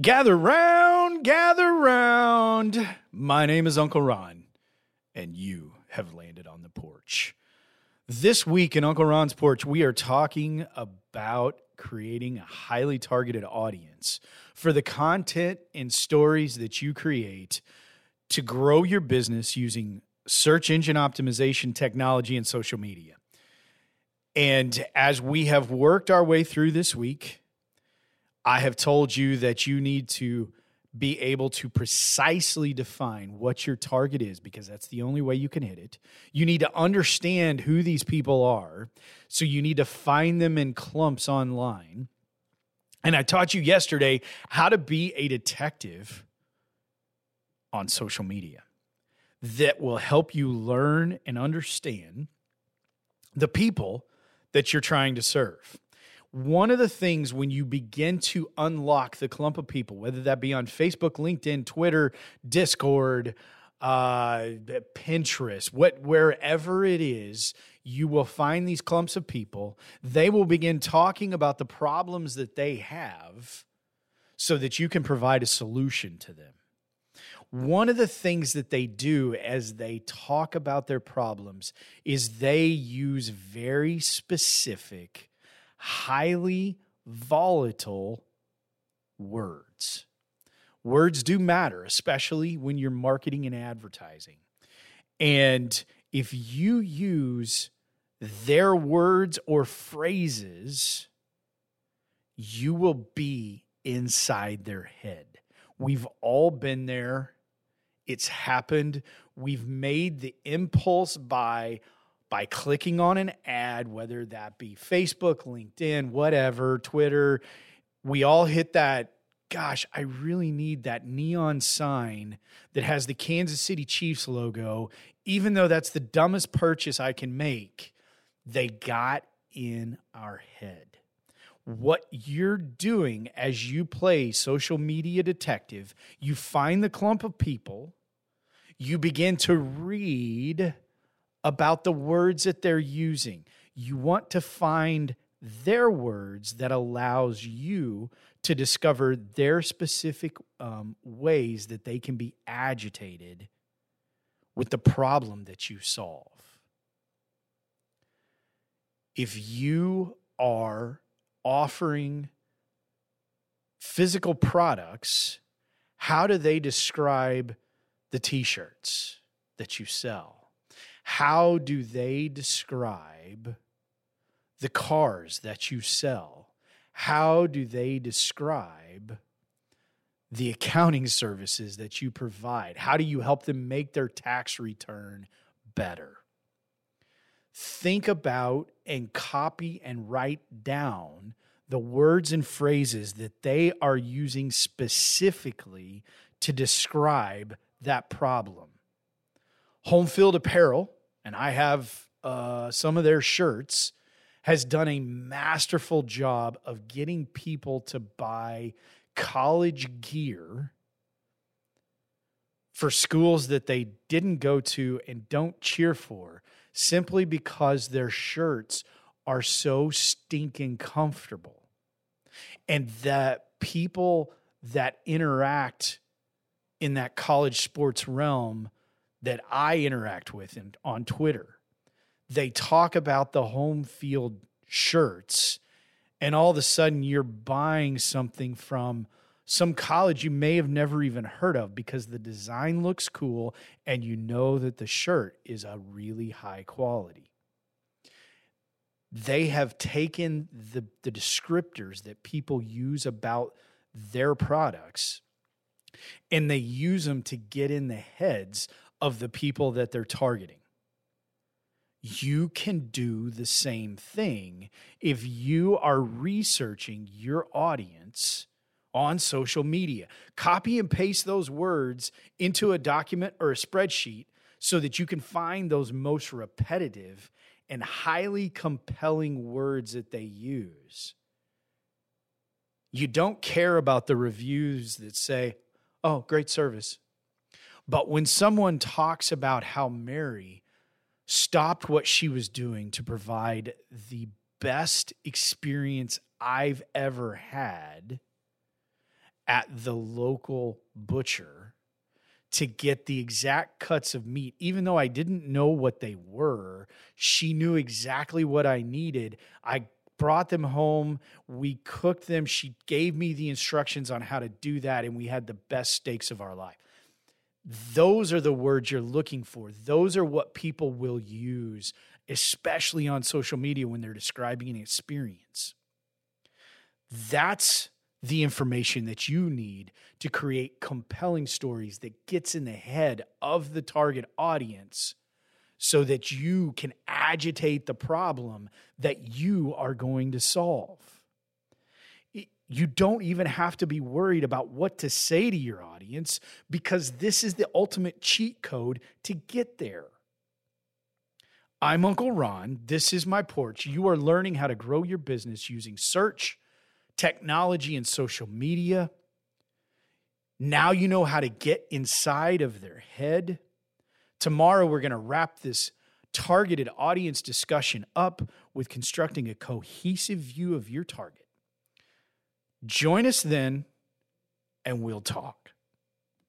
Gather round, gather round. My name is Uncle Ron, and you have landed on the porch. This week in Uncle Ron's porch, we are talking about creating a highly targeted audience for the content and stories that you create to grow your business using search engine optimization technology and social media. And as we have worked our way through this week, I have told you that you need to be able to precisely define what your target is because that's the only way you can hit it. You need to understand who these people are. So you need to find them in clumps online. And I taught you yesterday how to be a detective on social media that will help you learn and understand the people that you're trying to serve one of the things when you begin to unlock the clump of people, whether that be on Facebook, LinkedIn, Twitter, Discord, uh, Pinterest, what wherever it is, you will find these clumps of people. They will begin talking about the problems that they have so that you can provide a solution to them. One of the things that they do as they talk about their problems is they use very specific highly volatile words. Words do matter, especially when you're marketing and advertising. And if you use their words or phrases, you will be inside their head. We've all been there. It's happened. We've made the impulse buy by clicking on an ad, whether that be Facebook, LinkedIn, whatever, Twitter. We all hit that. Gosh, I really need that neon sign that has the Kansas City Chiefs logo, even though that's the dumbest purchase I can make. They got in our head. What you're doing as you play social media detective, you find the clump of people, you begin to read about the words that they're using. You want to find their words that allows you to discover their specific um, ways that they can be agitated with the problem that you solve. If you are offering physical products, how do they describe the t shirts that you sell? How do they describe the cars that you sell? How do they describe the accounting services that you provide? How do you help them make their tax return better? Think about and copy and write down the words and phrases that they are using specifically to describe that problem. Home Field Apparel and I have uh, some of their shirts, has done a masterful job of getting people to buy college gear for schools that they didn't go to and don't cheer for simply because their shirts are so stinking comfortable. And that people that interact in that college sports realm that I interact with in, on Twitter, they talk about the home field shirts, and all of a sudden you're buying something from some college you may have never even heard of because the design looks cool and you know that the shirt is a really high quality. They have taken the, the descriptors that people use about their products and they use them to get in the heads of the people that they're targeting. You can do the same thing if you are researching your audience on social media. Copy and paste those words into a document or a spreadsheet so that you can find those most repetitive and highly compelling words that they use. You don't care about the reviews that say, oh, great service. But when someone talks about how Mary stopped what she was doing to provide the best experience I've ever had at the local butcher to get the exact cuts of meat. Even though I didn't know what they were, she knew exactly what I needed. I brought them home. We cooked them. She gave me the instructions on how to do that, and we had the best steaks of our life. Those are the words you're looking for. Those are what people will use, especially on social media when they're describing an experience. That's the information that you need to create compelling stories that gets in the head of the target audience so that you can agitate the problem that you are going to solve. You don't even have to be worried about what to say to your audience because this is the ultimate cheat code to get there. I'm Uncle Ron. This is my porch. You are learning how to grow your business using search technology and social media. Now you know how to get inside of their head. Tomorrow, we're going to wrap this targeted audience discussion up with constructing a cohesive view of your target. Join us then, and we'll talk.